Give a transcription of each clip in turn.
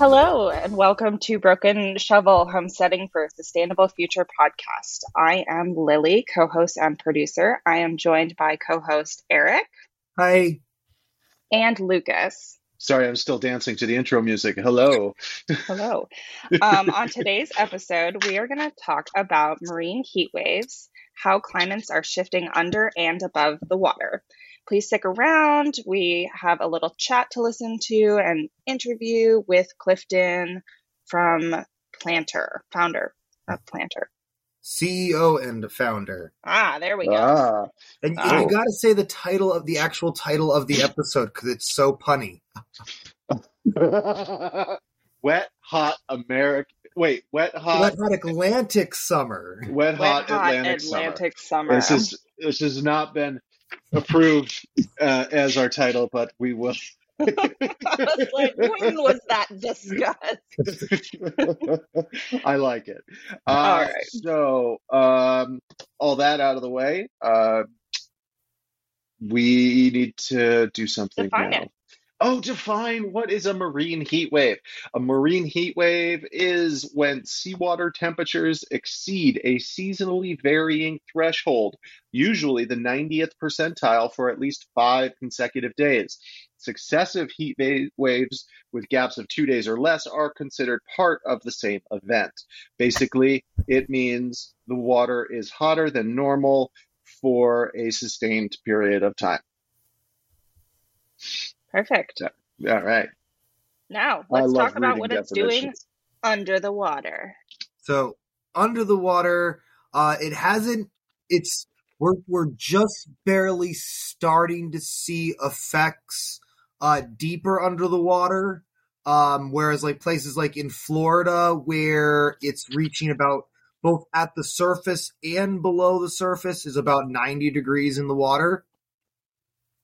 Hello, and welcome to Broken Shovel Homesteading for a Sustainable Future podcast. I am Lily, co host and producer. I am joined by co host Eric. Hi. And Lucas. Sorry, I'm still dancing to the intro music. Hello. Hello. Um, on today's episode, we are going to talk about marine heat waves, how climates are shifting under and above the water please stick around. We have a little chat to listen to and interview with Clifton from Planter, founder of Planter. CEO and founder. Ah, there we go. Ah. And, Oh. you got to say the title of the actual title of the episode because it's so punny. wet, hot American. Wait, wet, hot, Wet Hot Atlantic Summer. wet, Wet hot, hot Atlantic, Atlantic summer. summer. This is this has not been approved uh, as our title, but we will. I was like, when was that discussed? I like it. Uh, All right. So, um, all that out of the way, uh, we need to do something Define now. it. Oh, define what is a marine heat wave. A marine heat wave is when seawater temperatures exceed a seasonally varying threshold, usually the 90th percentile for at least five consecutive days. Successive heat va- waves with gaps of two days or less are considered part of the same event. Basically, it means the water is hotter than normal for a sustained period of time. Perfect. Yeah. All right. Now, let's talk about reading what it's doing under the water. So under the water, uh, it hasn't. It's we're we're just barely starting to see effects uh, deeper under the water. Um, whereas like places like in Florida, where it's reaching about both at the surface and below the surface, is about ninety degrees in the water.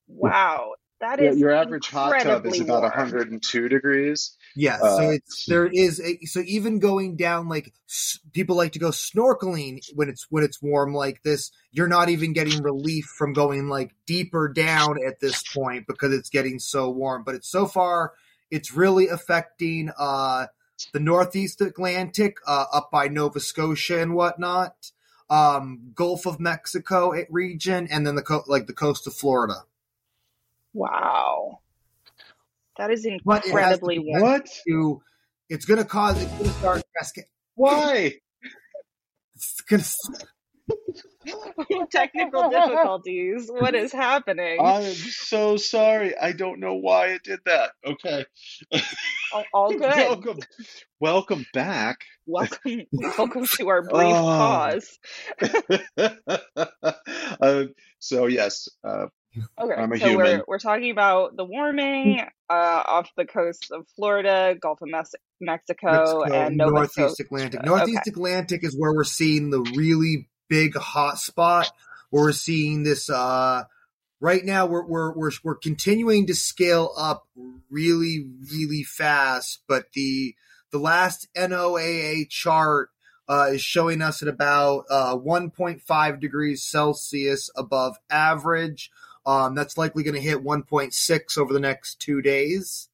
Wow. That Yeah, your average hot tub is incredibly about warm. 102 degrees. Yeah, Uh, so it's there is a so even going down like s- people like to go snorkeling when it's when it's warm like this. You're not even getting relief from going like deeper down at this point because it's getting so warm. But it's so far it's really affecting uh the northeast Atlantic uh, up by Nova Scotia and whatnot, um, Gulf of Mexico region, and then the co- like the coast of Florida. Wow. That is But it has to incredibly be- warm. What? To it's going to cause it's going to start cascade. Why? It's gonna, Technical difficulties. What is happening? I'm so sorry. I don't know why it did that. Okay. all, all good. Welcome. Welcome back. Welcome, welcome to our brief Oh. pause. uh, so yes, uh, Okay, so we're we're talking about the warming uh, off the coast of Florida, Gulf of Mes- Mexico, and Nova Northeast Scotia. Atlantic. Okay. Northeast Atlantic is where we're seeing the really big hot spot. Where we're seeing this. Uh, right now, we're we're we're we're continuing to scale up really really fast, but the the last NOAA chart uh, is showing us at about uh, 1.5 degrees Celsius above average. Um, that's likely going to hit 1.6 over the next two days,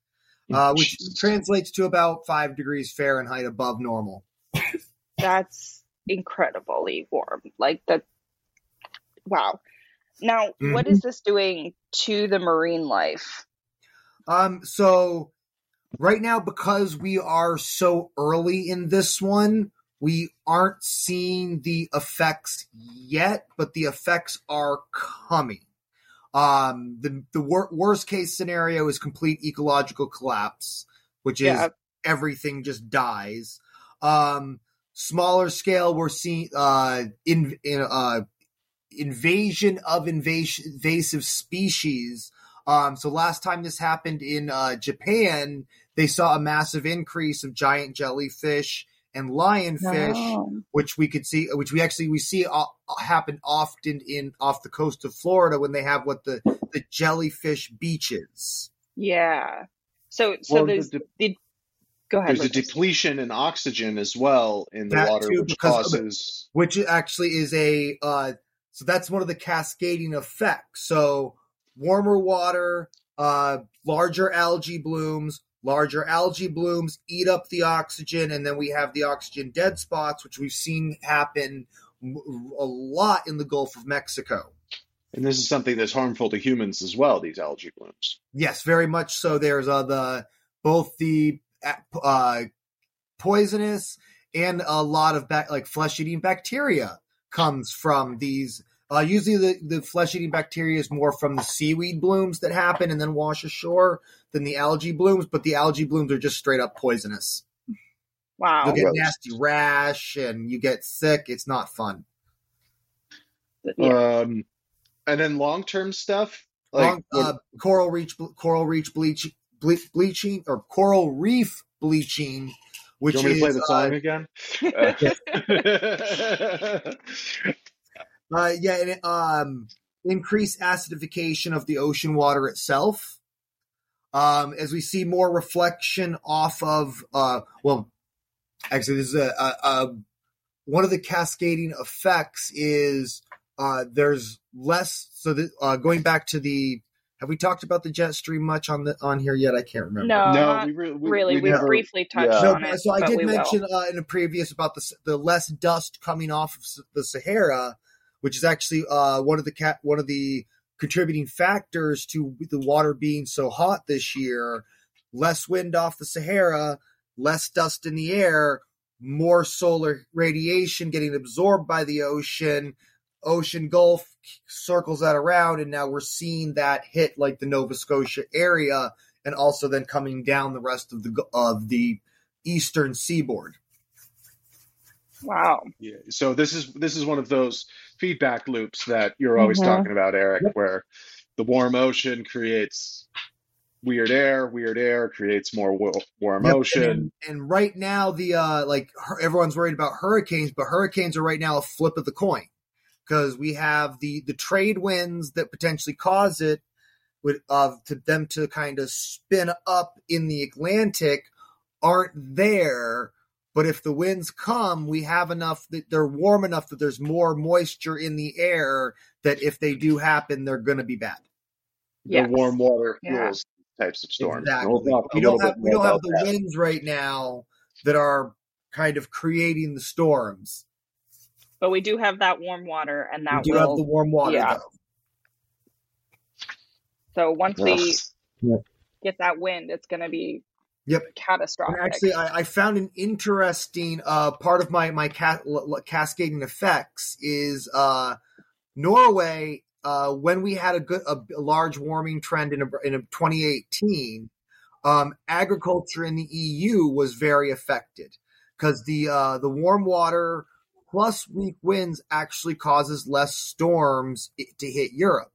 uh, which Jesus. translates to about five degrees Fahrenheit above normal. That's incredibly warm. Like that. wow. Now, what is this doing to the marine life? Um, so right now, because we are so early in this one, we aren't seeing the effects yet, but the effects are coming. Um, the the wor- worst case scenario is complete ecological collapse, which is Yeah. everything just dies. Um, smaller scale, we're seeing uh, in, in uh, invasion of invas- invasive species. Um, so last time this happened in uh, Japan, they saw a massive increase of giant jellyfish and lionfish, No. which we could see, which we actually we see uh, happen often in off the coast of Florida when they have what the the jellyfish beaches. Yeah. So so Well, there's the- the, go ahead. There's a depletion in oxygen as well in the That water, too, which because of causes. which actually is a uh, so that's one of the cascading effects. So warmer water, uh, larger algae blooms, larger algae blooms eat up the oxygen, and then we have the oxygen dead spots, which we've seen happen a lot in the Gulf of Mexico. And this is something that's harmful to humans as well. These algae blooms. Yes, very much so. There's uh, the both the uh, poisonous and a lot of ba- like flesh eating bacteria comes from these. Uh, usually, the, the flesh eating bacteria is more from the seaweed blooms that happen and then wash ashore than the algae blooms, but the algae blooms are just straight up poisonous. Wow. You get nasty rash and you get sick. It's not fun. Yeah. Um, and then long term stuff like long, uh, coral reef, coral reef bleach, ble- bleaching, or coral reef bleaching. Which you want me is, to play the song uh, again? uh, yeah, and, um, increased acidification of the ocean water itself. Um, as we see more reflection off of, uh, well, actually, this is a, a, a one of the cascading effects is uh, there's less. So that, uh, going back to the, have we talked about the jet stream much on the on here yet? I can't remember. No, no, we re- we, really. We, we never, briefly touched yeah. on no, it. So I did mention uh, in a previous about the the less dust coming off of the Sahara, which is actually uh, one of the cat one of the contributing factors to the water being so hot this year. Less wind off the Sahara, less dust in the air, more solar radiation getting absorbed by the ocean ocean gulf circles that around and now we're seeing that hit like the nova scotia area and also then coming down the rest of the of the eastern seaboard wow yeah so this is this is one of those feedback loops that you're always mm-hmm. talking about eric yep. where the warm ocean creates weird air weird air creates more warm yep. ocean and, and, right now the uh like everyone's worried about hurricanes but hurricanes are right now a flip of the coin because we have the the trade winds that potentially cause it with of uh, to them to kind of spin up in the Atlantic aren't there. But if the winds come, we have enough that they're warm enough that there's more moisture in the air that if they do happen, they're going to be bad. Yes. The warm water fuels yeah. types of storms. Exactly. We'll we don't have we don't have the that. winds right now that are kind of creating the storms. But we do have that warm water, and that we do will, have the warm water. Yeah. Though. So once we yep. get that wind, it's going to be yep catastrophic. And actually, I, I, found an interesting uh, part of my my ca- cascading effects is uh, Norway. Uh, when we had a good a, a large warming trend in a, in a 2018, um, agriculture in the EU was very affected because the uh, the warm water plus weak winds actually causes less storms to hit Europe.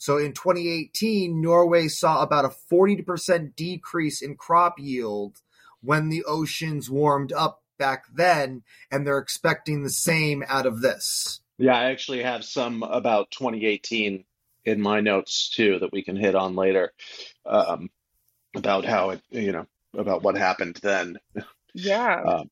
So in 2018, Norway saw about a 40% decrease in crop yield when the oceans warmed up back then, and they're expecting the same out of this. Yeah, I actually have some about 2018 in my notes too that we can hit on later um, about how it, you know, about what happened then. Yeah. Um,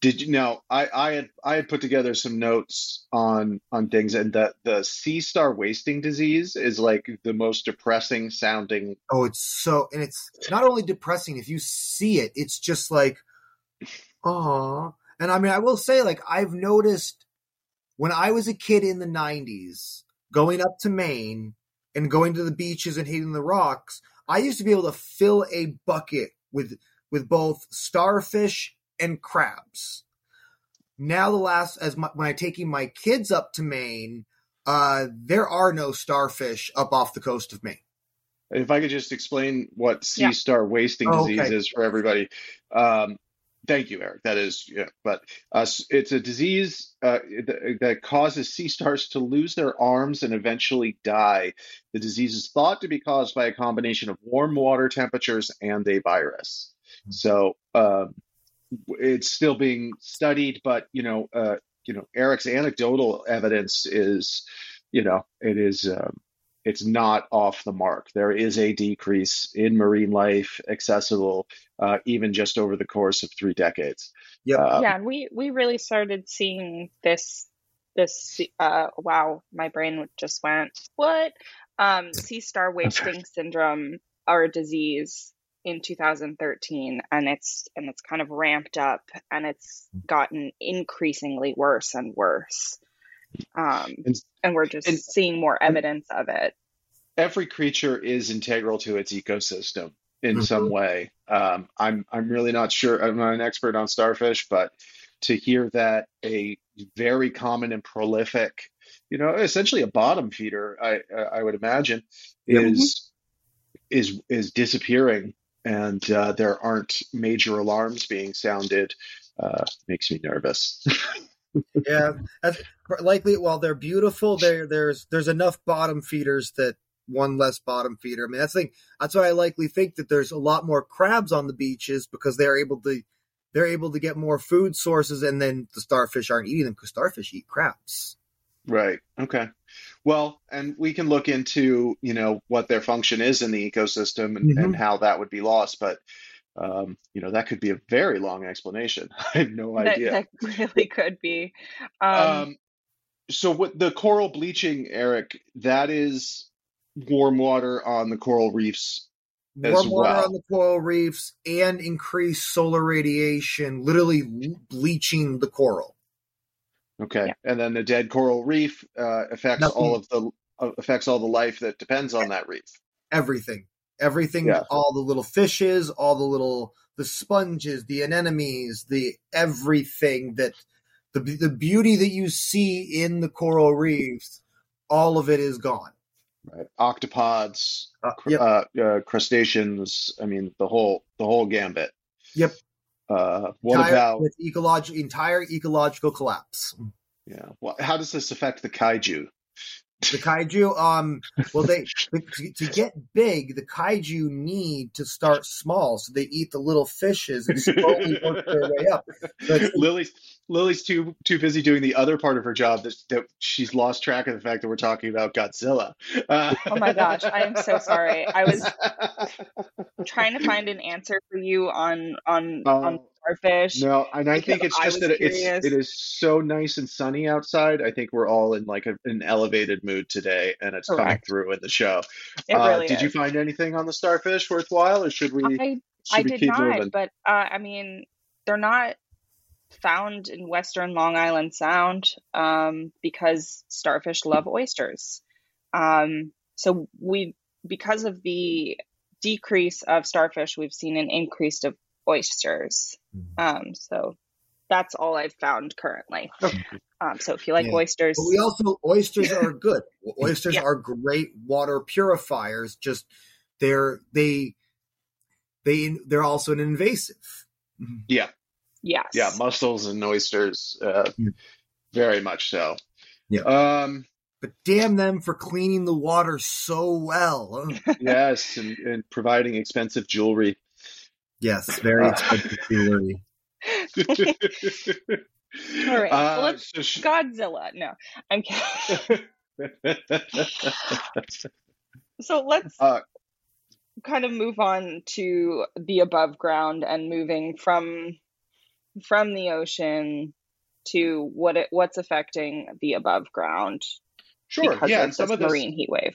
did you know? I, I had I had put together some notes on on things, and the the sea star wasting disease is like the most depressing sounding. Oh, it's so, and it's not only depressing. If you see it, it's just like, oh. And I mean, I will say, like, I've noticed when I was a kid in the '90s, going up to Maine and going to the beaches and hitting the rocks, I used to be able to fill a bucket with with both starfish and crabs. Now the last as my, when I taking my kids up to Maine, uh, there are no starfish up off the coast of Maine. If I could just explain what sea yeah. star wasting oh, disease okay. is for everybody. Um, thank you, Eric. That is, yeah, but uh, it's a disease uh, that causes sea stars to lose their arms and eventually die. The disease is thought to be caused by a combination of warm water temperatures and a virus. Hmm. So, um, it's still being studied, but you know, uh, you know, Eric's anecdotal evidence is, you know, it is, um, it's not off the mark. There is a decrease in marine life accessible, uh, even just over the course of three decades. Yeah, um, yeah, and we we really started seeing this this. Uh, wow, my brain just went what? Um, sea star wasting syndrome or disease in 2013 and it's and it's kind of ramped up and it's gotten increasingly worse and worse. Um, and, and we're just and, seeing more evidence of it. every creature is integral to its ecosystem in mm-hmm. some way. Um, i'm i'm really not sure i'm not an expert on starfish but to hear that a very common and prolific you know essentially a bottom feeder i i would imagine is is is disappearing and uh, there aren't major alarms being sounded uh, makes me nervous. yeah, likely. While they're beautiful, there there's there's enough bottom feeders that one less bottom feeder. I mean, that's thing. That's why I likely think that there's a lot more crabs on the beaches because they're able to they're able to get more food sources, and then the starfish aren't eating them because starfish eat crabs. Right. Okay. Well, and we can look into, you know, what their function is in the ecosystem and, mm-hmm. and how that would be lost, but um, you know, that could be a very long explanation. I have no idea. That, that really could be. Um, um, so what the coral bleaching, Eric, that is warm water on the coral reefs warm water well. on the coral reefs and increased solar radiation, literally bleaching the coral. Okay, yeah. and then the dead coral reef uh, affects Nothing. all of the uh, affects all the life that depends on that reef. Everything, everything, yeah. all the little fishes, all the little the sponges, the anemones, the everything that the the beauty that you see in the coral reefs, all of it is gone. Right, octopods, uh, yep. Uh, uh, crustaceans. I mean, the whole the whole gambit. Yep. Uh, what entire, about with ecological entire ecological collapse? Yeah. Well, how does this affect the kaiju? The kaiju, um, well, they to, to, get big, the kaiju need to start small, so they eat the little fishes and slowly work their way up. Lily's Lily's too too busy doing the other part of her job that, that she's lost track of the fact that we're talking about Godzilla. Uh, oh my gosh, I am so sorry. I was trying to find an answer for you on on uh, on starfish. No, and I think it's just that it's it is so nice and sunny outside. I think we're all in like a, an elevated mood today, and it's Correct. coming through in the show. It uh, really did is. you find anything on the starfish worthwhile, or should we? I, should I we did not, moving? but uh, I mean, they're not found in Western Long Island Sound um, because starfish love oysters. Um, so we, because of the decrease of starfish, we've seen an increase of oysters. Mm-hmm. Um, so that's all I've found currently. Um, so if you like yeah. oysters, but we also oysters are good. Oysters yeah. are great water purifiers. Just they're they they they're also an invasive. Yeah. Yes. Yeah, mussels and oysters, uh, yeah. very much so. Yeah. Um, but damn them for cleaning the water so well. yes, and, and providing expensive jewelry. Yes, very uh, expensive jewelry. All right, uh, let's so sh- Godzilla. No, I'm kidding. so let's uh, kind of move on to the above ground and moving from from the ocean to what it what's affecting the above ground. Sure, yeah, and some of this marine heat wave.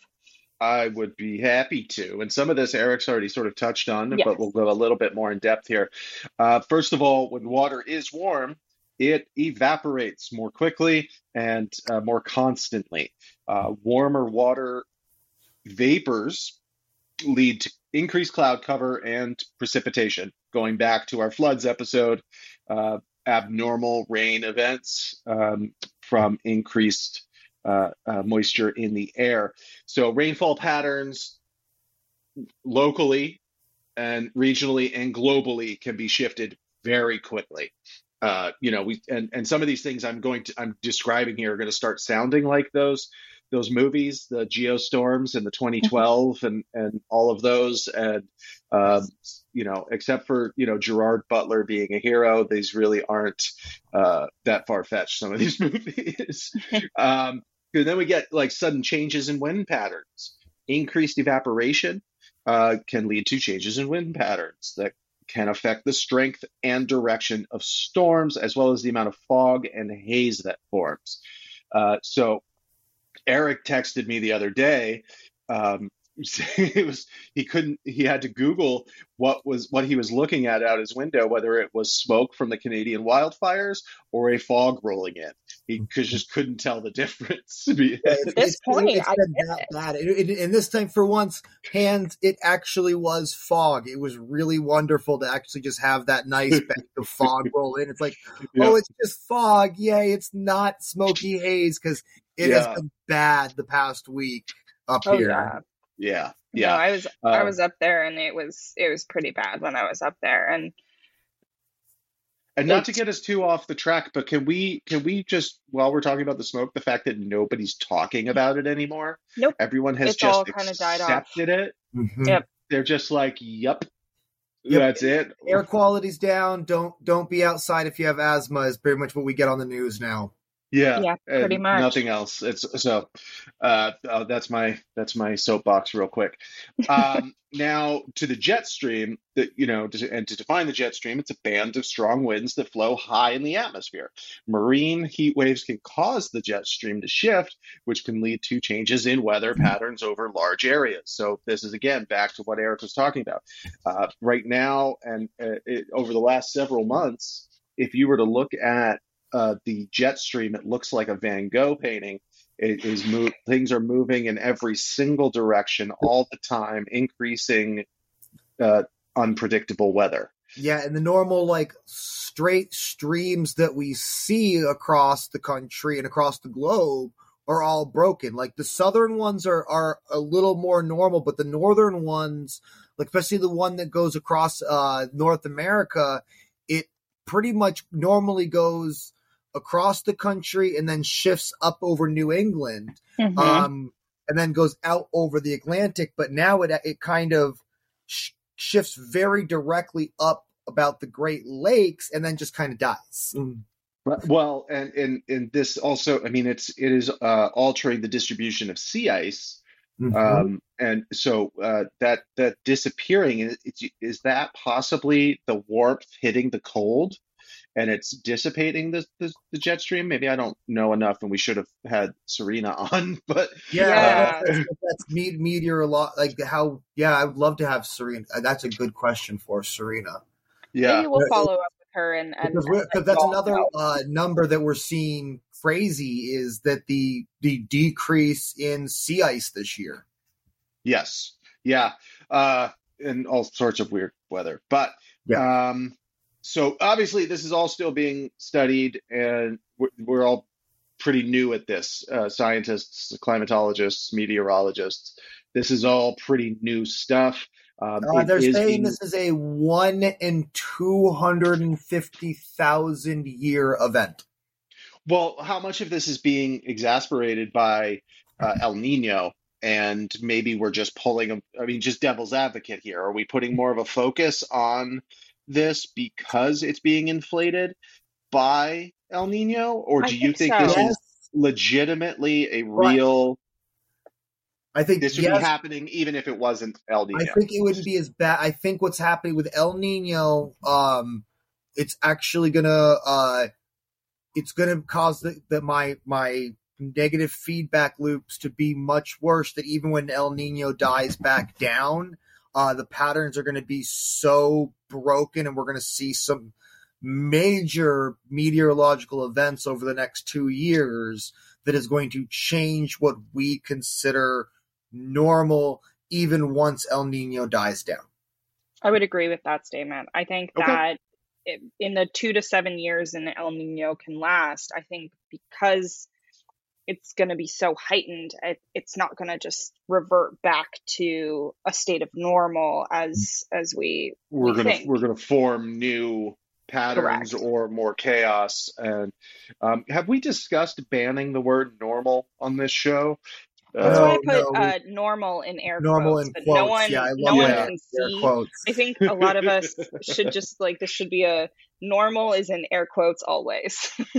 I would be happy to. And some of this Eric's already sort of touched on, yes. but we'll go a little bit more in depth here. Uh, first of all, when water is warm, it evaporates more quickly and uh, more constantly. Uh, warmer water vapors lead to increased cloud cover and precipitation. Going back to our floods episode, uh, abnormal rain events um, from increased uh, uh, moisture in the air. So rainfall patterns locally and regionally and globally can be shifted very quickly. Uh, you know, we and, and some of these things I'm going to I'm describing here are going to start sounding like those those movies, the Geostorms and the 2012 and and all of those, and um, you know, except for you know Gerard Butler being a hero, these really aren't uh, that far fetched. Some of these movies. um, then we get like sudden changes in wind patterns. Increased evaporation uh, can lead to changes in wind patterns that can affect the strength and direction of storms, as well as the amount of fog and haze that forms. Uh, so Eric texted me the other day um, it was he couldn't he had to google what was what he was looking at out his window whether it was smoke from the canadian wildfires or a fog rolling in he could, just couldn't tell the difference At this point, it's I been get that bad. It- it- and this time, for once, hands, it actually was fog. It was really wonderful to actually just have that nice bank of fog roll in. It's like, Yeah. oh, it's just fog. Yay, it's not smoky haze because it Yeah. has been bad the past week up Oh here. yeah. yeah No, I was I Uh, was up there and it was it was pretty bad when I was up there and and not to get us too off the track but can we can we just while we're talking about the smoke the fact that nobody's talking about it anymore Nope. everyone has It's all just kinda died off. accepted it Mhm. Yep. they're just like yep, Yep. that's it Air quality's down. Don't don't be outside if you have asthma. Is pretty much what we get on the news now. Yeah, Yeah, pretty much. Nothing else. It's so. Uh, uh, that's my that's my soapbox, real quick. Um, now to the jet stream. That you know, to, and to define the jet stream, it's a band of strong winds that flow high in the atmosphere. Marine heat waves can cause the jet stream to shift, which can lead to changes in weather patterns over large areas. So this is again back to what Eric was talking about. Uh, right now, and uh, it, over the last several months, if you were to look at uh, the jet stream, it looks like a Van Gogh painting. It is things are moving in every single direction all the time, increasing uh, unpredictable weather. Yeah, and the normal like straight streams that we see across the country and across the globe are all broken. Like the southern ones are are a little more normal, but the northern ones, like especially the one that goes across uh North America, it pretty much normally goes across the country and then shifts up over New England Mhm. um, and then goes out over the Atlantic. But now it it kind of sh- shifts very directly up about the Great Lakes and then just kind of dies. Well, and and and this also, I mean, it's it is uh, altering the distribution of sea ice, Mm-hmm. um, and so uh, that that disappearing is, is that possibly the warmth hitting the cold, and it's dissipating the, the the jet stream? Maybe I don't know enough, and we should have had Serena on, but yeah, Yeah. that's, that's me- meteorolo- Like how? Yeah, I would love to have Serena. uh, That's a good question for Serena yeah, Maybe we'll follow up with her and, and because, we're- that's another uh, number that we're seeing crazy is that the the decrease in sea ice this year. Yes. Yeah. Uh, and all sorts of weird weather. But um, so obviously, this is all still being studied, and we're, we're all pretty new at this uh, scientists, climatologists, meteorologists. This is all pretty new stuff. Um, Uh, they're saying being- this is a one in two hundred and fifty thousand year event. Well, how much of this is being exasperated by uh, El Nino? And maybe we're just pulling, a, I mean, just devil's advocate here. Are we putting more of a focus on this because it's being inflated by El Nino? Or I do you think think so. this is legitimately a real, I think this would yes, be happening even if it wasn't El Nino? I think it wouldn't be as bad. I think what's happening with El Nino, um, it's actually gonna, uh, it's gonna cause the, the my my negative feedback loops to be much worse. That even when El Nino dies back down, uh, the patterns are gonna be so broken, and we're gonna see some major meteorological events over the next two years that is going to change what we consider normal even once El Nino dies down. I would agree with that statement. I think Okay. that in the two to seven years an El Nino can last, I think because it's going to be so heightened, it, it's not going to just revert back to a state of normal as as we we're we gonna think. we're gonna form new patterns Correct. or more chaos. And um, have we discussed banning the word normal on this show? That's why I put no, uh, normal in air Normal quotes, in quotes. no one yeah, I no love one Yeah. that. can see. quotes. I think a lot of us should just like this should be a normal is in air quotes always.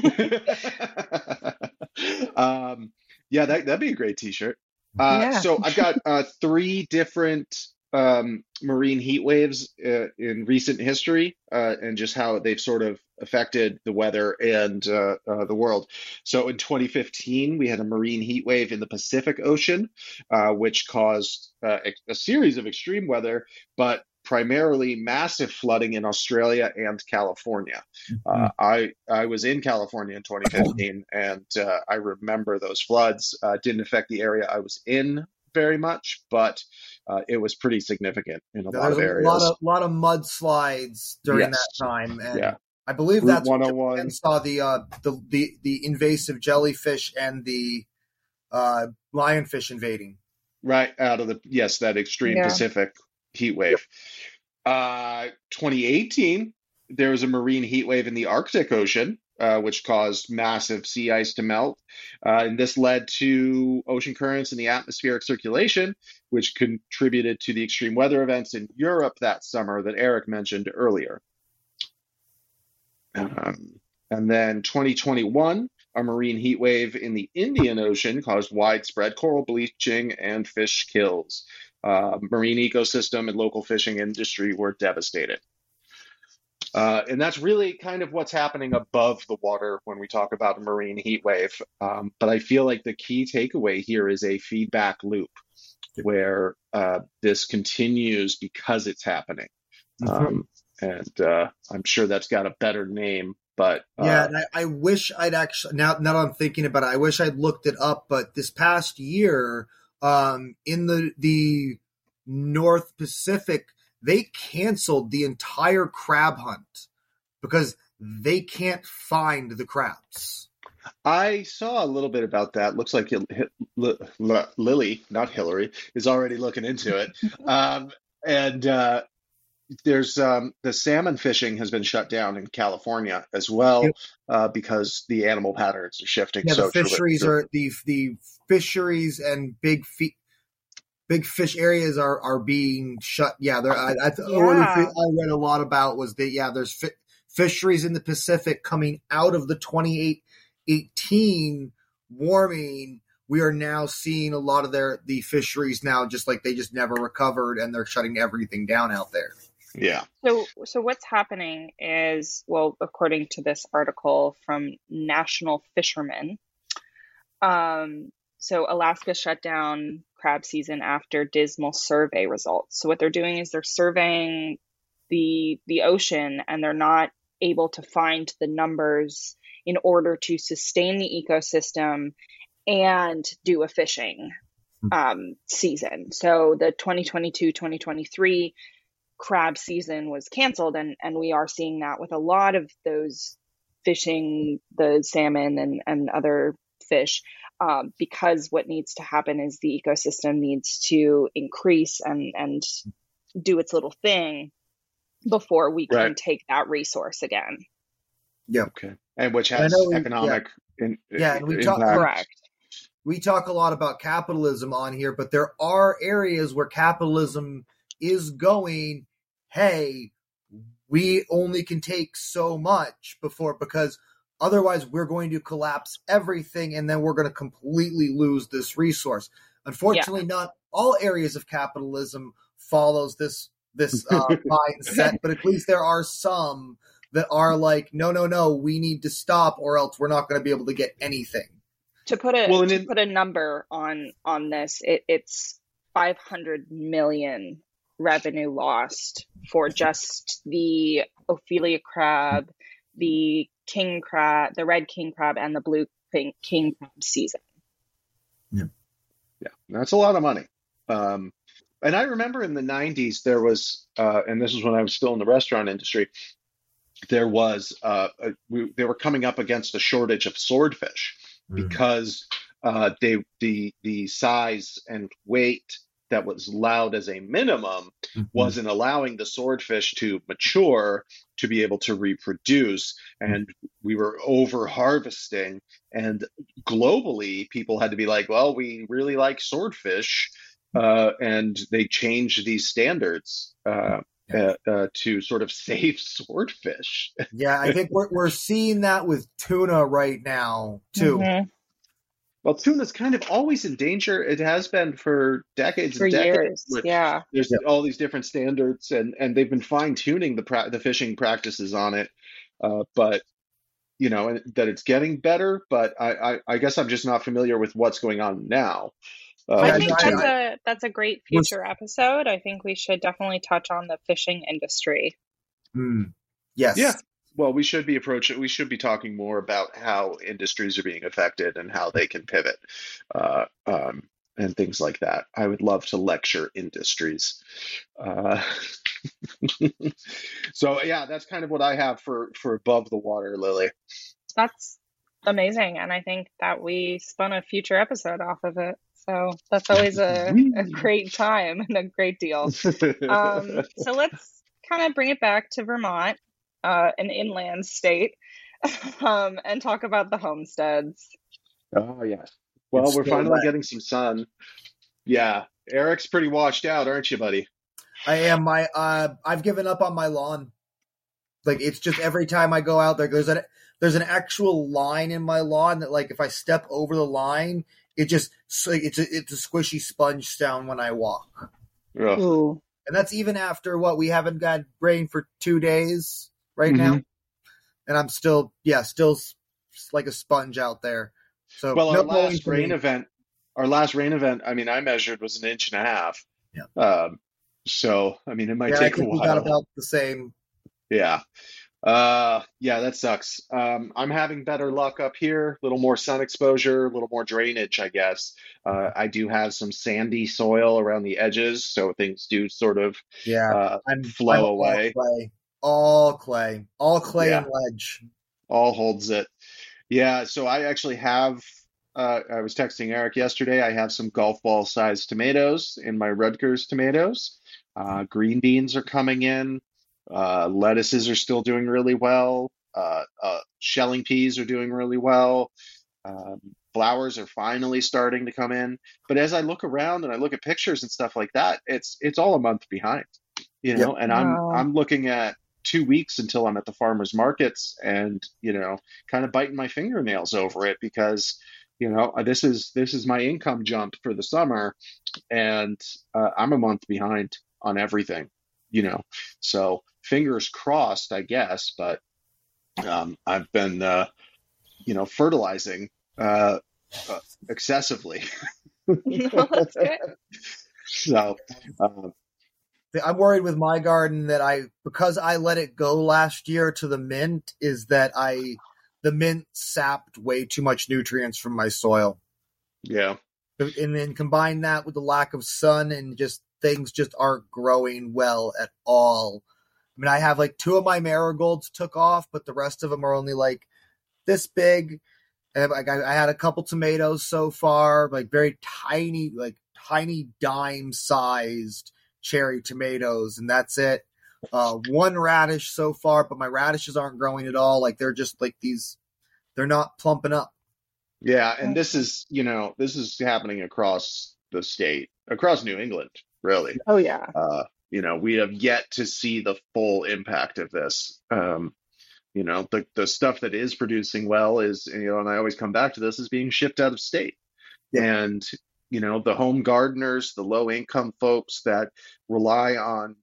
um, yeah, that that'd be a great T-shirt. Uh, Yeah. So I've got uh, three different um, marine heat waves uh, in recent history uh, and just how they've sort of affected the weather and uh, uh the world. So in 2015, we had a marine heat wave in the Pacific Ocean, uh, which caused uh, a series of extreme weather, but primarily massive flooding in Australia and California. Mm-hmm. I I was in California in 2015, and I remember those floods. didn't affect the area I was in very much, but uh, it was pretty significant in a lot of areas. A lot of, lot of mudslides during yes. that time. And yeah. I believe Route that's 101. when saw the, uh, the, the, the invasive jellyfish and the uh, lionfish invading. Right out of the, yes, that extreme yeah. Pacific heat wave. Uh, 2018, there was a marine heat wave in the Arctic Ocean uh, which caused massive sea ice to melt. Uh, and this led to ocean currents and the atmospheric circulation, which contributed to the extreme weather events in Europe that summer that Eric mentioned earlier. Um, and then 2021, a marine heat wave in the Indian Ocean caused widespread coral bleaching and fish kills. Uh, marine ecosystem and local fishing industry were devastated. Uh, and that's really kind of what's happening above the water when we talk about a marine heat wave. Um, but I feel like the key takeaway here is a feedback loop where uh, this continues because it's happening. Um, and uh, I'm sure that's got a better name. But uh, yeah, I, I, wish I'd actually now now I'm thinking about it, I wish I'd looked it up. But this past year, um, in the the North Pacific, they canceled the entire crab hunt because they can't find the crabs. I saw a little bit about that. Looks like Lily, not Hillary, is already looking into it. um, and uh, there's um, the salmon fishing has been shut down in California as well yep. uh, because the animal patterns are shifting. Yeah, so the fisheries are the the fisheries and big feet big fish areas are are being shut. Yeah, there. I, I, yeah. I read a lot about was that yeah, there's fi- fisheries in the Pacific coming out of the 2018 warming. We are now seeing a lot of their the fisheries now just like they just never recovered and they're shutting everything down out there. Yeah. So so what's happening is well, according to this article from National Fishermen, um, so Alaska shut down crab season after dismal survey results. So what they're doing is they're surveying the the ocean and they're not able to find the numbers in order to sustain the ecosystem and do a fishing hmm. um, season. So the 2022-2023 crab season was canceled and and we are seeing that with a lot of those fishing the salmon and and other fish um, because what needs to happen is the ecosystem needs to increase and and do its little thing before we can right. take that resource again. Yeah. Okay. And which has economic yeah. In, yeah, and we talk correct. We talk a lot about capitalism on here, but there are areas where capitalism is going, hey, we only can take so much before because Otherwise, we're going to collapse everything and then we're going to completely lose this resource. Unfortunately, yeah. not all areas of capitalism follows this this uh, mindset, but at least there are some that are like, no, no, no, we need to stop, or else we're not going to be able to get anything. To put a well, to it, put a number on on this, it, it's five hundred million revenue lost for just the opilio crab, the king crab, the red king crab, and the blue king, king crab season. Yeah, yeah, that's a lot of money. Um, and I remember in the '90s there was, uh, and this was when I was still in the restaurant industry. There was, uh, a, we, they were coming up against a shortage of swordfish mm. because uh, they the the size and weight that was allowed as a minimum mm-hmm. wasn't allowing the swordfish to mature to be able to reproduce and we were over harvesting and globally people had to be like well we really like swordfish uh, and they changed these standards uh, uh, uh to sort of save swordfish. yeah, I think we're we're seeing that with tuna right now too. Mm-hmm. Well, tuna's kind of always in danger. It has been for decades For and decades. years. Yeah. There's all these different standards, and and they've been fine tuning the pra- the fishing practices on it. Uh, but you know and that it's getting better. But I, I I guess I'm just not familiar with what's going on now. Uh, I think no, that's I- a that's a great Was- future episode. I think we should definitely touch on the fishing industry. Hmm. Yes. Yeah. Well, we should be approaching. We should be talking more about how industries are being affected and how they can pivot, uh, um, and things like that. I would love to lecture industries. Uh, so yeah, that's kind of what I have for for above the water, Lily. That's amazing, and I think that we spun a future episode off of it. So that's always a, a great time and a great deal. Um, so let's kind of bring it back to Vermont, uh, an inland state, um, and talk about the homesteads. oh yes. Well, It's we're finally wet. getting some sun. Yeah, Eric's pretty washed out, aren't you, buddy? I am. My uh, I've given up on my lawn. Like it's just every time I go out there, there's an there's an actual line in my lawn that like if I step over the line, it just so it's a, it's a squishy sponge sound when I walk. Ugh. And that's even after what we haven't got rain for two days right Mm-hmm. now, and I'm still yeah still like a sponge out there. So Well, no our last rain me. event, our last rain event, I mean, I measured was an inch and a half. Yeah. Um, so, I mean, it might Yeah, I take a think we got while. about the same. Yeah. Uh, yeah, that sucks. Um, I'm having better luck up here, a little more sun exposure, a little more drainage, I guess. Uh, I do have some sandy soil around the edges, so things do sort of Yeah, uh, I'm flow I'm all away. Clay, all clay, all clay Yeah. and ledge. all holds it. Yeah, so I actually have. Uh, I was texting Eric yesterday. I have some golf ball sized tomatoes in my Rutgers tomatoes. Uh, green beans are coming in. Uh, lettuces are still doing really well. Uh, uh, shelling peas are doing really well. Um, flowers are finally starting to come in. But as I look around and I look at pictures and stuff like that, it's it's all a month behind. You Yep. know, and I'm Wow. I'm looking at two weeks until I'm at the farmers markets and you know kind of biting my fingernails over it because you know this is this is my income jump for the summer and uh, I'm a month behind on everything you know. So fingers crossed I guess but um, I've been uh, you know fertilizing uh, uh, excessively. No, so um, I'm worried with my garden that I because I let it go last year to the mint is that I the mint sapped way too much nutrients from my soil. yeah And then combine that with the lack of sun and just things just aren't growing well at all. I mean, I have like two of my marigolds took off, but the rest of them are only like this big. And like I, I had a couple tomatoes so far, like very tiny, like tiny dime sized cherry tomatoes, and that's it. Uh, one radish so far, but my radishes aren't growing at all. Like they're just like these, they're not plumping up. Yeah, and this is, you know, this is happening across the state, across New England, really. Oh yeah. Uh, you know, we have yet to see the full impact of this. Um, you know, the the stuff that is producing well is, you know, and I always come back to this, is being shipped out of state. And, you know, the home gardeners, the low income folks that rely on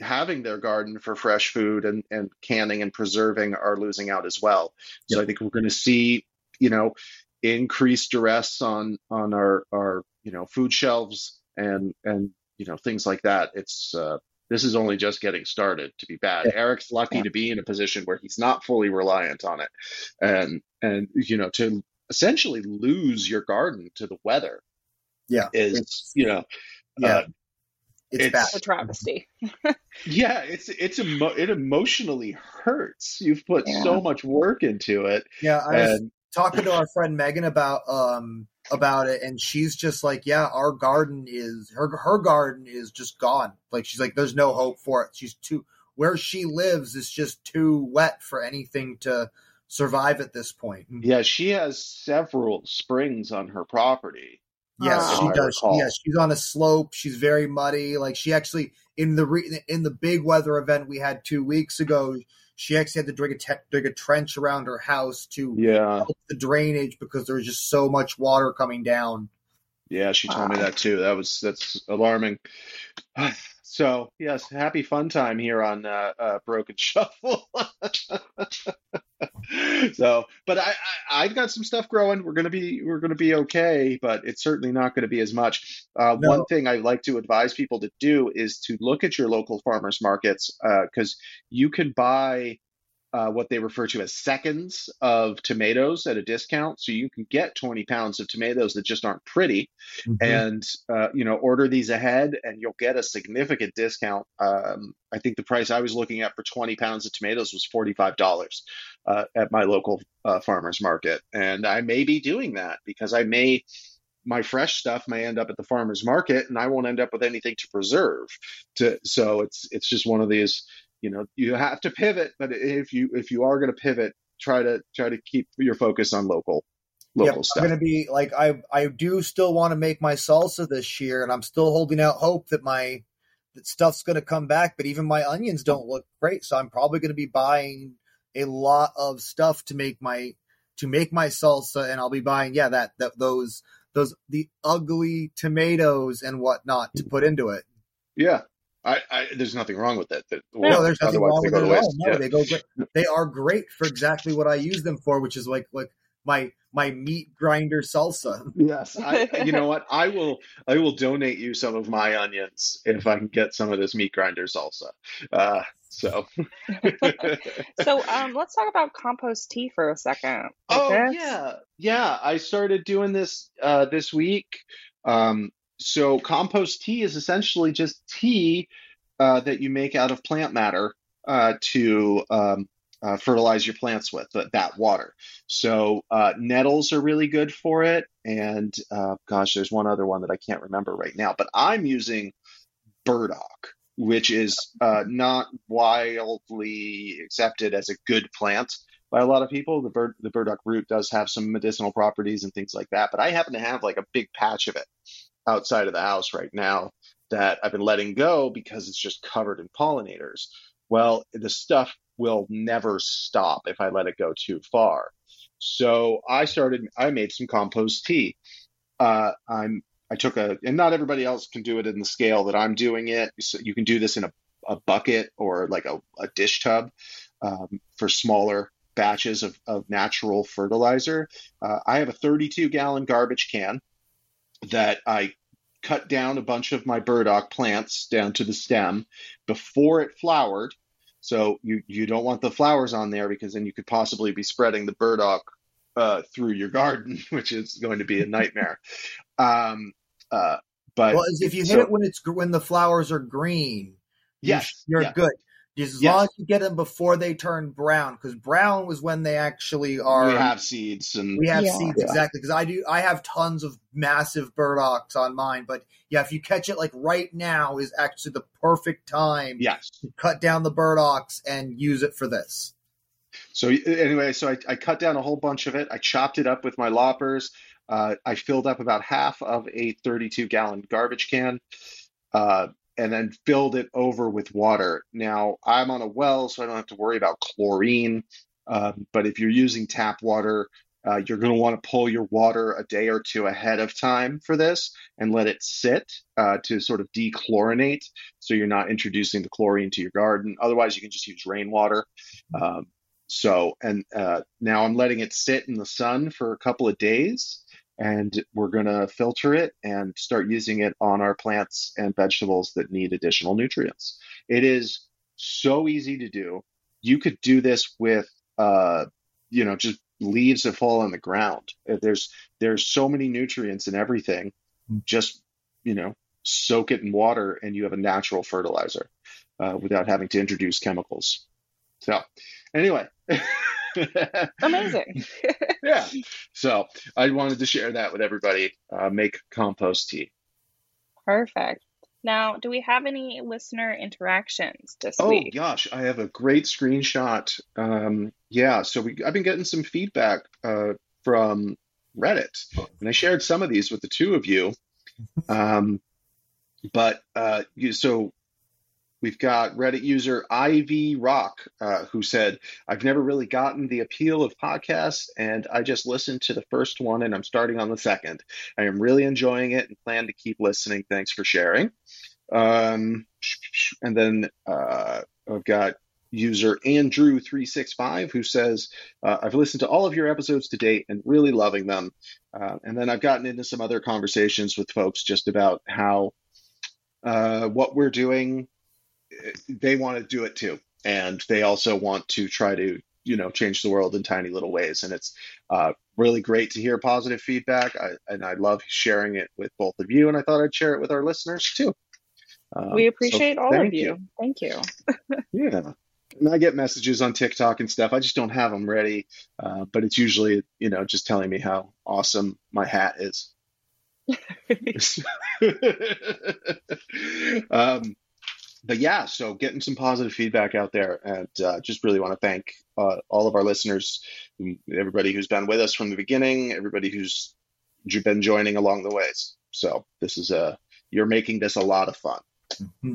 having their garden for fresh food and, and canning and preserving are losing out as well. So I think we're going to see, you know, increased duress on on our our you know food shelves and and you know things like that. It's uh, this is only just getting started to be bad. Yeah. Eric's lucky Yeah. to be in a position where he's not fully reliant on it, and and you know to essentially lose your garden to the weather Yeah, is it's- you know yeah, uh, it's, it's- bad. A travesty. yeah it's it's emo- it emotionally hurts. You've put Yeah. so much work into it, Yeah, I was and talking to our friend Megan about um about it, and she's just like, yeah, our garden is her her garden is just gone. Like she's like, there's no hope for it. She's too where she lives is just too wet for anything to survive at this point. yeah, she has several springs on her property. Yes, she does. recall. Yes, she's on a slope. She's very muddy. Like she actually in the re- in the big weather event we had two weeks ago, she actually had to dig a, te- dig a trench around her house to Yeah. help the drainage because there was just so much water coming down. Yeah, she told me ah. that too. That was that's alarming. So yes, happy fun time here on uh, uh, Broken Shovel. So, but I, I I've got some stuff growing. We're gonna be we're gonna be okay, but it's certainly not gonna be as much. Uh, No. one thing I like to advise people to do is to look at your local farmers markets because you can buy uh, what they refer to as seconds of tomatoes at a discount. So you can get 20 pounds of tomatoes that just aren't pretty and uh, you know order these ahead and you'll get a significant discount. Um, i think the price i was looking at for 20 pounds of tomatoes was $45 uh, at my local uh, farmers market. And i may be doing that because i may my fresh stuff may end up at the farmers market and i won't end up with anything to preserve to so it's it's just one of these you know you have to pivot but if you if you are going to pivot try to try to keep your focus on local local Yep, stuff I'm gonna be like I I do still want to make my salsa this year, and I'm still holding out hope that my that stuff's gonna come back. But even my onions don't look great, so I'm probably gonna be buying a lot of stuff to make my to make my salsa, and I'll be buying yeah that that those those the ugly tomatoes and whatnot to put into it. Yeah, I, I there's nothing wrong with it. That, No, there's nothing wrong they with it at all. No, Yeah. they go great. They are great for exactly what I use them for, which is like like my my meat grinder salsa. Yes, I, you know what? I will I will donate you some of my onions if I can get some of this meat grinder salsa. Uh, so. So um, let's talk about compost tea for a second. Oh Lucas. yeah, yeah. I started doing this uh, this week. Um, so compost tea is essentially just tea uh, that you make out of plant matter uh, to um, uh, fertilize your plants with that, that water. So uh, nettles are really good for it, and uh, gosh, there's one other one that I can't remember right now. But I'm using burdock, which is uh, not wildly accepted as a good plant by a lot of people. The bird, the burdock root does have some medicinal properties and things like that, but I happen to have like a big patch of it outside of the house right now that I've been letting go because it's just covered in pollinators. Well, the stuff will never stop if I let it go too far. So I started, I made some compost tea. Uh, I'm, I took a, and not everybody else can do it in the scale that I'm doing it. So you can do this in a, a bucket or like a, a dish tub um, for smaller batches of, of natural fertilizer. Uh, I have a 32 gallon garbage can that I cut down a bunch of my burdock plants down to the stem before it flowered. So you, you don't want the flowers on there because then you could possibly be spreading the burdock uh, through your garden, which is going to be a nightmare. um, uh, but Well, if you hit so- it when it's when the flowers are green, Yes, you're yeah. good. Just as Yes. long as you get them before they turn brown, because brown was when they actually are. we have seeds and we have Yeah. seeds Yeah. exactly because I do. I have tons of massive burdocks on mine, but yeah, if you catch it like right now is actually the perfect time yes. to cut down the burdocks and use it for this. So anyway, so I, I cut down a whole bunch of it. I chopped it up with my loppers. Uh, I filled up about half of a 32 gallon garbage can, uh, and then filled it over with water. Now I'm on a well, so I don't have to worry about chlorine. Um, but if you're using tap water, uh, you're going to want to pull your water a day or two ahead of time for this and let it sit uh, to sort of dechlorinate, so you're not introducing the chlorine to your garden. Otherwise, you can just use rainwater. Um, so, and uh, now I'm letting it sit in the sun for a couple of days, and we're going to filter it and start using it on our plants and vegetables that need additional nutrients. It is so easy to do. You could do this with, uh, you know, just leaves that fall on the ground. Uh, There's there's so many nutrients in everything. Just you know, soak it in water, and you have a natural fertilizer uh, without having to introduce chemicals. So, anyway. Amazing. yeah. So I wanted to share that with everybody. Uh, make compost tea. Perfect. Now, do we have any listener interactions this Oh week? gosh, I have a great screenshot. Um, yeah, so we I've been getting some feedback uh, from Reddit, and I shared some of these with the two of you. Um, but uh, you, so We've got Reddit user Ivy Rock, uh, who said, I've never really gotten the appeal of podcasts, and I just listened to the first one and I'm starting on the second. I am really enjoying it and plan to keep listening. Thanks for sharing. Um, and then uh, I've got user Andrew365 who says, uh, I've listened to all of your episodes to date and really loving them. Uh, and then I've gotten into some other conversations with folks just about how uh, what we're doing they want to do it too, and they also want to try to you know change the world in tiny little ways. And it's uh, really great to hear positive feedback, I, and I love sharing it with both of you. And I thought I'd share it with our listeners too. Um, we appreciate so all of you. you. Thank you. yeah. And I get messages on TikTok and stuff. I just don't have them ready, uh, but it's usually you know just telling me how awesome my hat is. um, but yeah, so getting some positive feedback out there, and uh, just really want to thank uh, all of our listeners, everybody who's been with us from the beginning, everybody who's been joining along the ways. So this is a you're making this a lot of fun. Mm-hmm.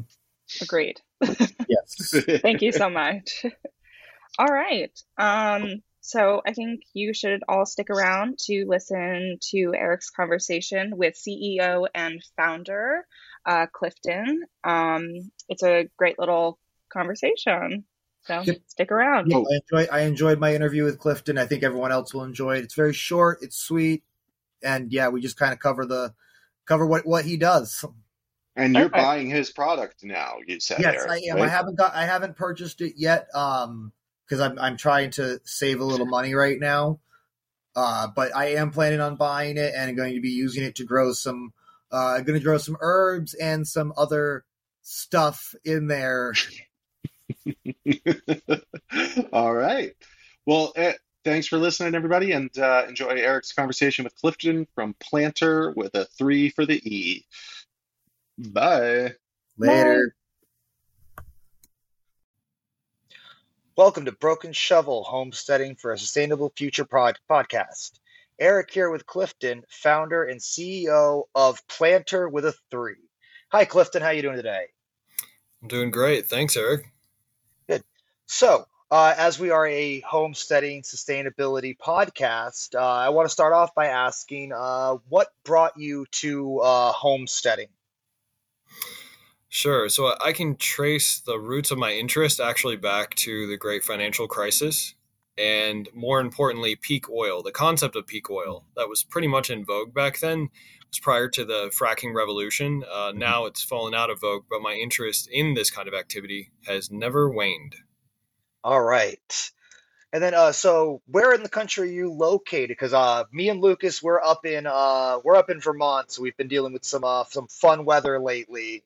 Agreed. yes. thank you so much. all right. Um, so I think you should all stick around to listen to Eric's conversation with CEO and founder uh, Clifton. Um, it's a great little conversation. So yep. stick around. Yeah, I, enjoy, I enjoyed my interview with Clifton. I think everyone else will enjoy it. It's very short, it's sweet, and yeah, we just kind of cover the cover what what he does. And you're okay. buying his product now. You said yes, Eric, I am. Right? I haven't got I haven't purchased it yet. Um, because I'm I'm trying to save a little money right now. Uh, but I am planning on buying it and going to be using it to grow some uh, going to grow some herbs and some other stuff in there. All right. Well, eh, thanks for listening, everybody, and uh, enjoy Eric's conversation with Clifton from Plant3r with a three for the E. Bye. Later. Bye. Welcome to Broken Shovel Homesteading for a Sustainable Future pod- podcast. Eric here with Clifton, founder and CEO of Plant3r with a Three. Hi, Clifton. How are you doing today? I'm doing great. Thanks, Eric. Good. So, uh, as we are a homesteading sustainability podcast, uh, I want to start off by asking uh, what brought you to uh, homesteading? Sure. So I can trace the roots of my interest actually back to the great financial crisis and more importantly, peak oil. The concept of peak oil that was pretty much in vogue back then it was prior to the fracking revolution. Uh, mm-hmm. now it's fallen out of vogue, but my interest in this kind of activity has never waned. All right. And then, uh, so where in the country are you located? Because uh, me and Lucas, we're up in uh, we're up in Vermont, so we've been dealing with some uh, some fun weather lately.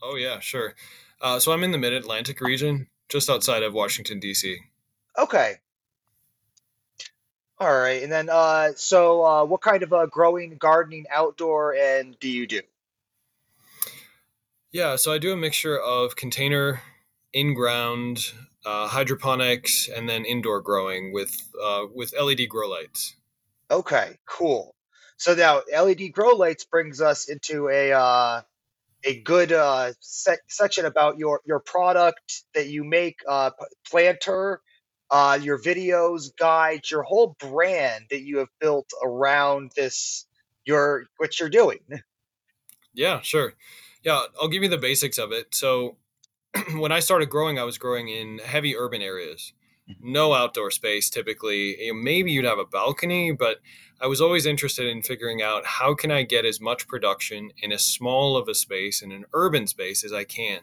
Oh yeah, sure. Uh, so I'm in the Mid Atlantic region, just outside of Washington D.C. Okay. All right. And then, uh, so uh, what kind of uh, growing, gardening, outdoor, and do you do? Yeah, so I do a mixture of container, in ground, uh, hydroponics, and then indoor growing with uh, with LED grow lights. Okay, cool. So now LED grow lights brings us into a uh, a good uh, sec- section about your your product that you make, uh, Plant3r uh, your videos, guides, your whole brand that you have built around this your what you're doing. Yeah, sure. Yeah, I'll give you the basics of it. So when I started growing, I was growing in heavy urban areas. Mm-hmm. No outdoor space typically. Maybe you'd have a balcony, but I was always interested in figuring out how can I get as much production in as small of a space in an urban space as I can.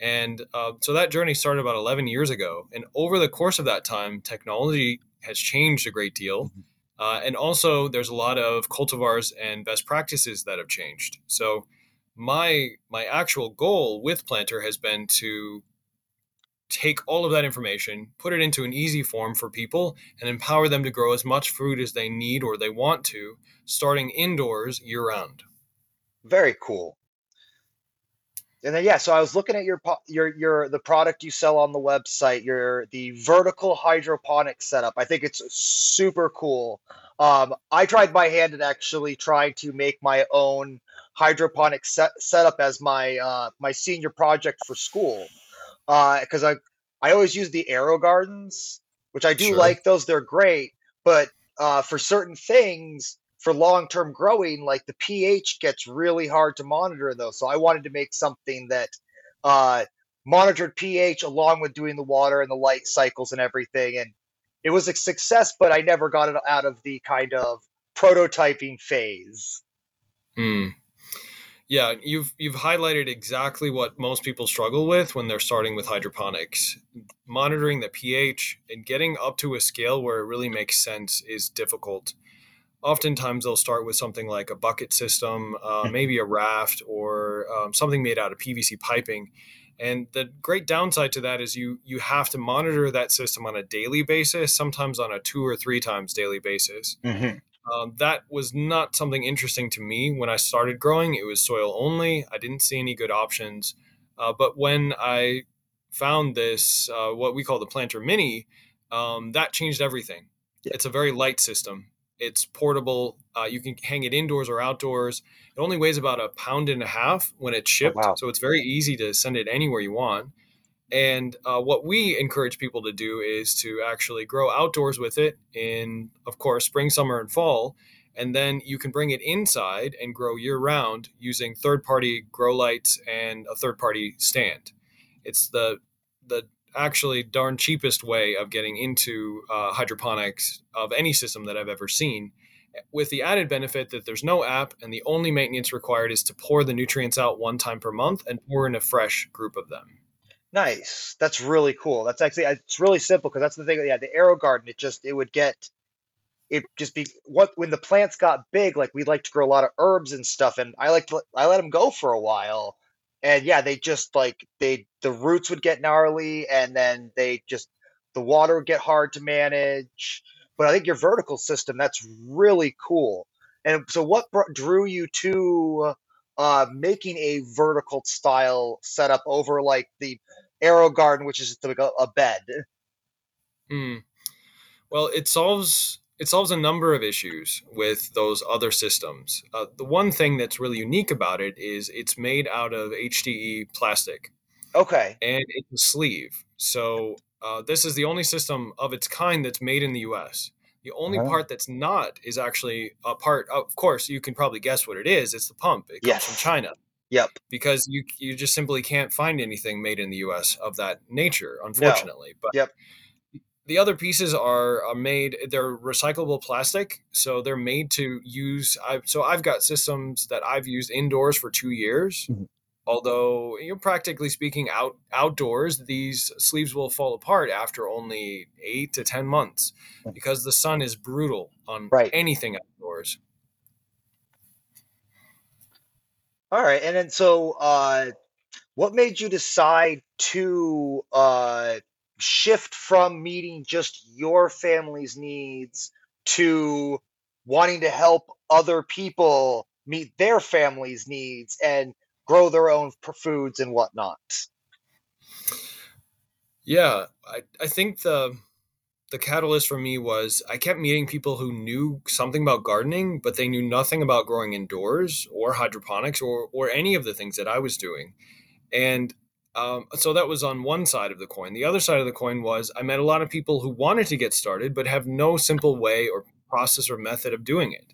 And uh, so that journey started about 11 years ago. And over the course of that time, technology has changed a great deal. Mm-hmm. Uh, and also, there's a lot of cultivars and best practices that have changed. So, my my actual goal with Plant3r has been to take all of that information, put it into an easy form for people, and empower them to grow as much food as they need or they want to, starting indoors year round. Very cool and then yeah, so I was looking at your your your the product you sell on the website, your the vertical hydroponic setup. I think it's super cool. Um, I tried my hand at actually trying to make my own hydroponic set, setup as my uh, my senior project for school because I I always use the AeroGardens, which I do Sure. like those. They're great, but uh, for certain things, for long term growing, like the pH gets really hard to monitor those. So I wanted to make something that uh, monitored pH along with doing the water and the light cycles and everything. And it was a success, but I never got it out of the kind of prototyping phase. Hmm. Yeah, you've you've highlighted exactly what most people struggle with when they're starting with hydroponics. Monitoring the pH and getting up to a scale where it really makes sense is difficult. Oftentimes, they'll start with something like a bucket system, uh, maybe a raft, or um, something made out of PVC piping. And the great downside to that is you you have to monitor that system on a daily basis, sometimes on a two or three times daily basis. Mm-hmm. Um, that was not something interesting to me when I started growing. It was soil only. I didn't see any good options. Uh, but when I found this, uh, what we call the Plant3r Mini, um, that changed everything. Yeah. It's a very light system. It's portable. Uh, you can hang it indoors or outdoors. It only weighs about a pound and a half when it's shipped, wow. so it's very easy to send it anywhere you want. And uh, what we encourage people to do is to actually grow outdoors with it in, of course, spring, summer, and fall. And then you can bring it inside and grow year round using third party grow lights and a third party stand. It's the, the actually darn cheapest way of getting into uh, hydroponics of any system that I've ever seen. With the added benefit that there's no app and the only maintenance required is to pour the nutrients out one time per month and pour in a fresh group of them. Nice. That's really cool. That's actually it's really simple because that's the thing. Yeah, the AeroGarden. It just it would get it just be what when the plants got big. Like we like to grow a lot of herbs and stuff, and I like to I let them go for a while, and yeah, they just like they the roots would get gnarly, and then they just the water would get hard to manage. But I think your vertical system that's really cool. And so, what br- drew you to uh, making a vertical style setup over like the AeroGarden, which is like a, a bed. Hmm. Well, it solves it solves a number of issues with those other systems. Uh, the one thing that's really unique about it is it's made out of HDE plastic Okay. and it's a sleeve. So uh, this is the only system of its kind that's made in the U.S. The only Uh-huh. part that's not is actually a part. Of course, you can probably guess what it is. It's the pump. It comes from China Yep. because you you just simply can't find anything made in the U.S. of that nature, unfortunately. But Yep. The other pieces are, are made. They're recyclable plastic, so they're made to use. I've, so I've got systems that I've used indoors for two years. Mhm. Although you know, practically speaking, out outdoors, these sleeves will fall apart after only eight to ten months because the sun is brutal on Right. anything outdoors. All right. And then so uh what made you decide to uh shift from meeting just your family's needs to wanting to help other people meet their family's needs and grow their own foods and whatnot? Yeah, I, I think the the catalyst for me was I kept meeting people who knew something about gardening, but they knew nothing about growing indoors or hydroponics or or any of the things that I was doing. And um, so that was on one side of the coin. The other side of the coin was I met a lot of people who wanted to get started, but have no simple way or process or method of doing it.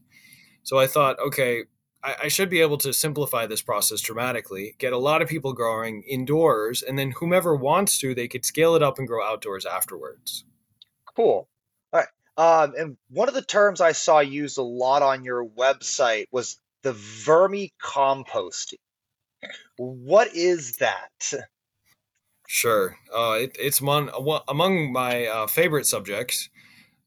So I thought, okay, I, I should be able to simplify this process dramatically, get a lot of people growing indoors, and then whomever wants to, they could scale it up and grow outdoors afterwards. Cool. All right. Um, and one of the terms I saw used a lot on your website was the vermicomposting. What is that? Sure, uh, it, it's mon- among my uh, favorite subjects.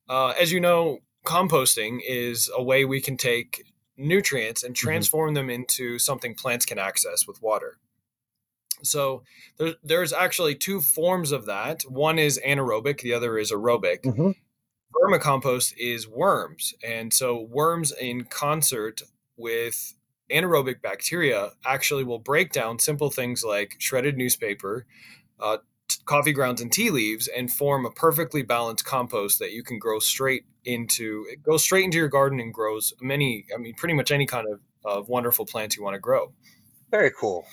Uh, as you know, composting is a way we can take nutrients and transform them into something plants can access with water. So there, there's actually two forms of that. One is anaerobic, the other is aerobic. Mm-hmm. Vermicompost is worms, and so worms in concert with anaerobic bacteria actually will break down simple things like shredded newspaper, uh, t- coffee grounds, and tea leaves, and form a perfectly balanced compost that you can grow straight into. It goes straight into your garden and grows many. I mean, pretty much any kind of of wonderful plants you want to grow. Very cool.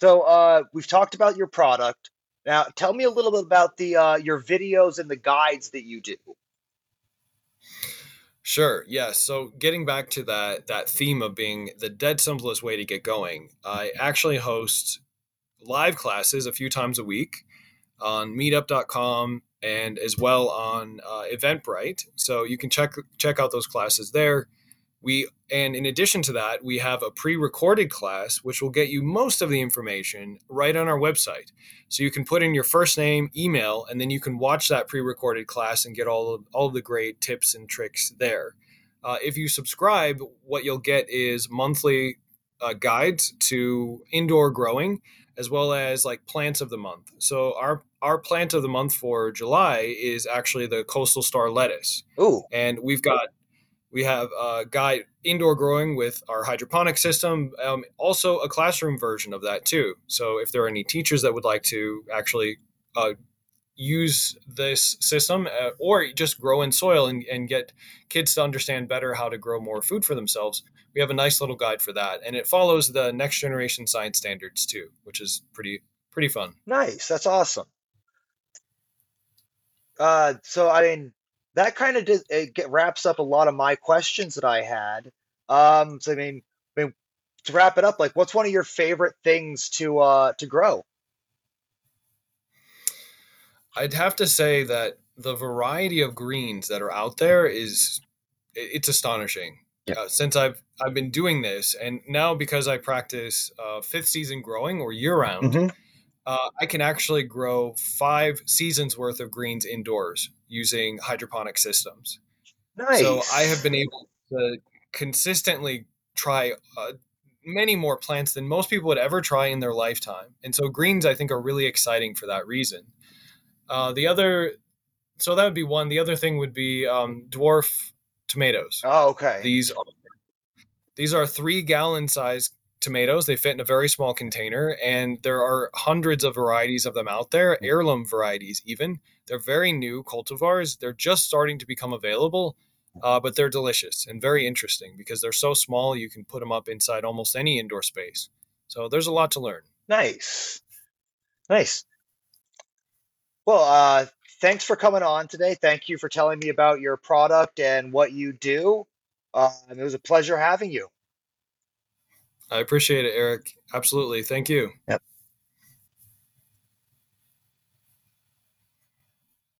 So uh, we've talked about your product. Now, tell me a little bit about the uh, your videos and the guides that you do. Sure. Yes. So getting back to that that theme of being the dead simplest way to get going, I actually host live classes a few times a week on meetup.com and as well on uh, Eventbrite. So you can check check out those classes there. We and in addition to that, we have a pre-recorded class which will get you most of the information right on our website. So you can put in your first name, email, and then you can watch that pre-recorded class and get all of, all of the great tips and tricks there. Uh, if you subscribe, what you'll get is monthly uh, guides to indoor growing as well as like plants of the month. So our our plant of the month for July is actually the coastal star lettuce. Ooh. And we've got we have a guide indoor growing with our hydroponic system, um, also a classroom version of that too. So if there are any teachers that would like to actually uh, use this system uh, or just grow in soil and, and get kids to understand better how to grow more food for themselves, we have a nice little guide for that. And it follows the next generation science standards too, which is pretty pretty fun. Nice. That's awesome. Uh, so I mean, that kind of does, it get, wraps up a lot of my questions that I had. Um, so I mean, I mean, to wrap it up, like, what's one of your favorite things to uh to grow? I'd have to say that the variety of greens that are out there is it's astonishing. Yeah. Uh, since I've I've been doing this, and now because I practice uh, fifth season growing or year round, Mhm. uh, I can actually grow five seasons worth of greens indoors using hydroponic systems. Nice. So I have been able to consistently try uh, many more plants than most people would ever try in their lifetime. And so greens, I think, are really exciting for that reason. Uh, the other, so that would be one. The other thing would be um, dwarf tomatoes. Oh, okay. These are, these are three gallon size tomatoes. They fit in a very small container, and there are hundreds of varieties of them out there, heirloom varieties even. They're very new cultivars. They're just starting to become available, uh, but they're delicious and very interesting because they're so small. You can put them up inside almost any indoor space. So there's a lot to learn. Nice. Nice. Well, uh, thanks for coming on today. Thank you for telling me about your product and what you do. Uh, it was a pleasure having you. I appreciate it, Eric. Absolutely. Thank you. Yep.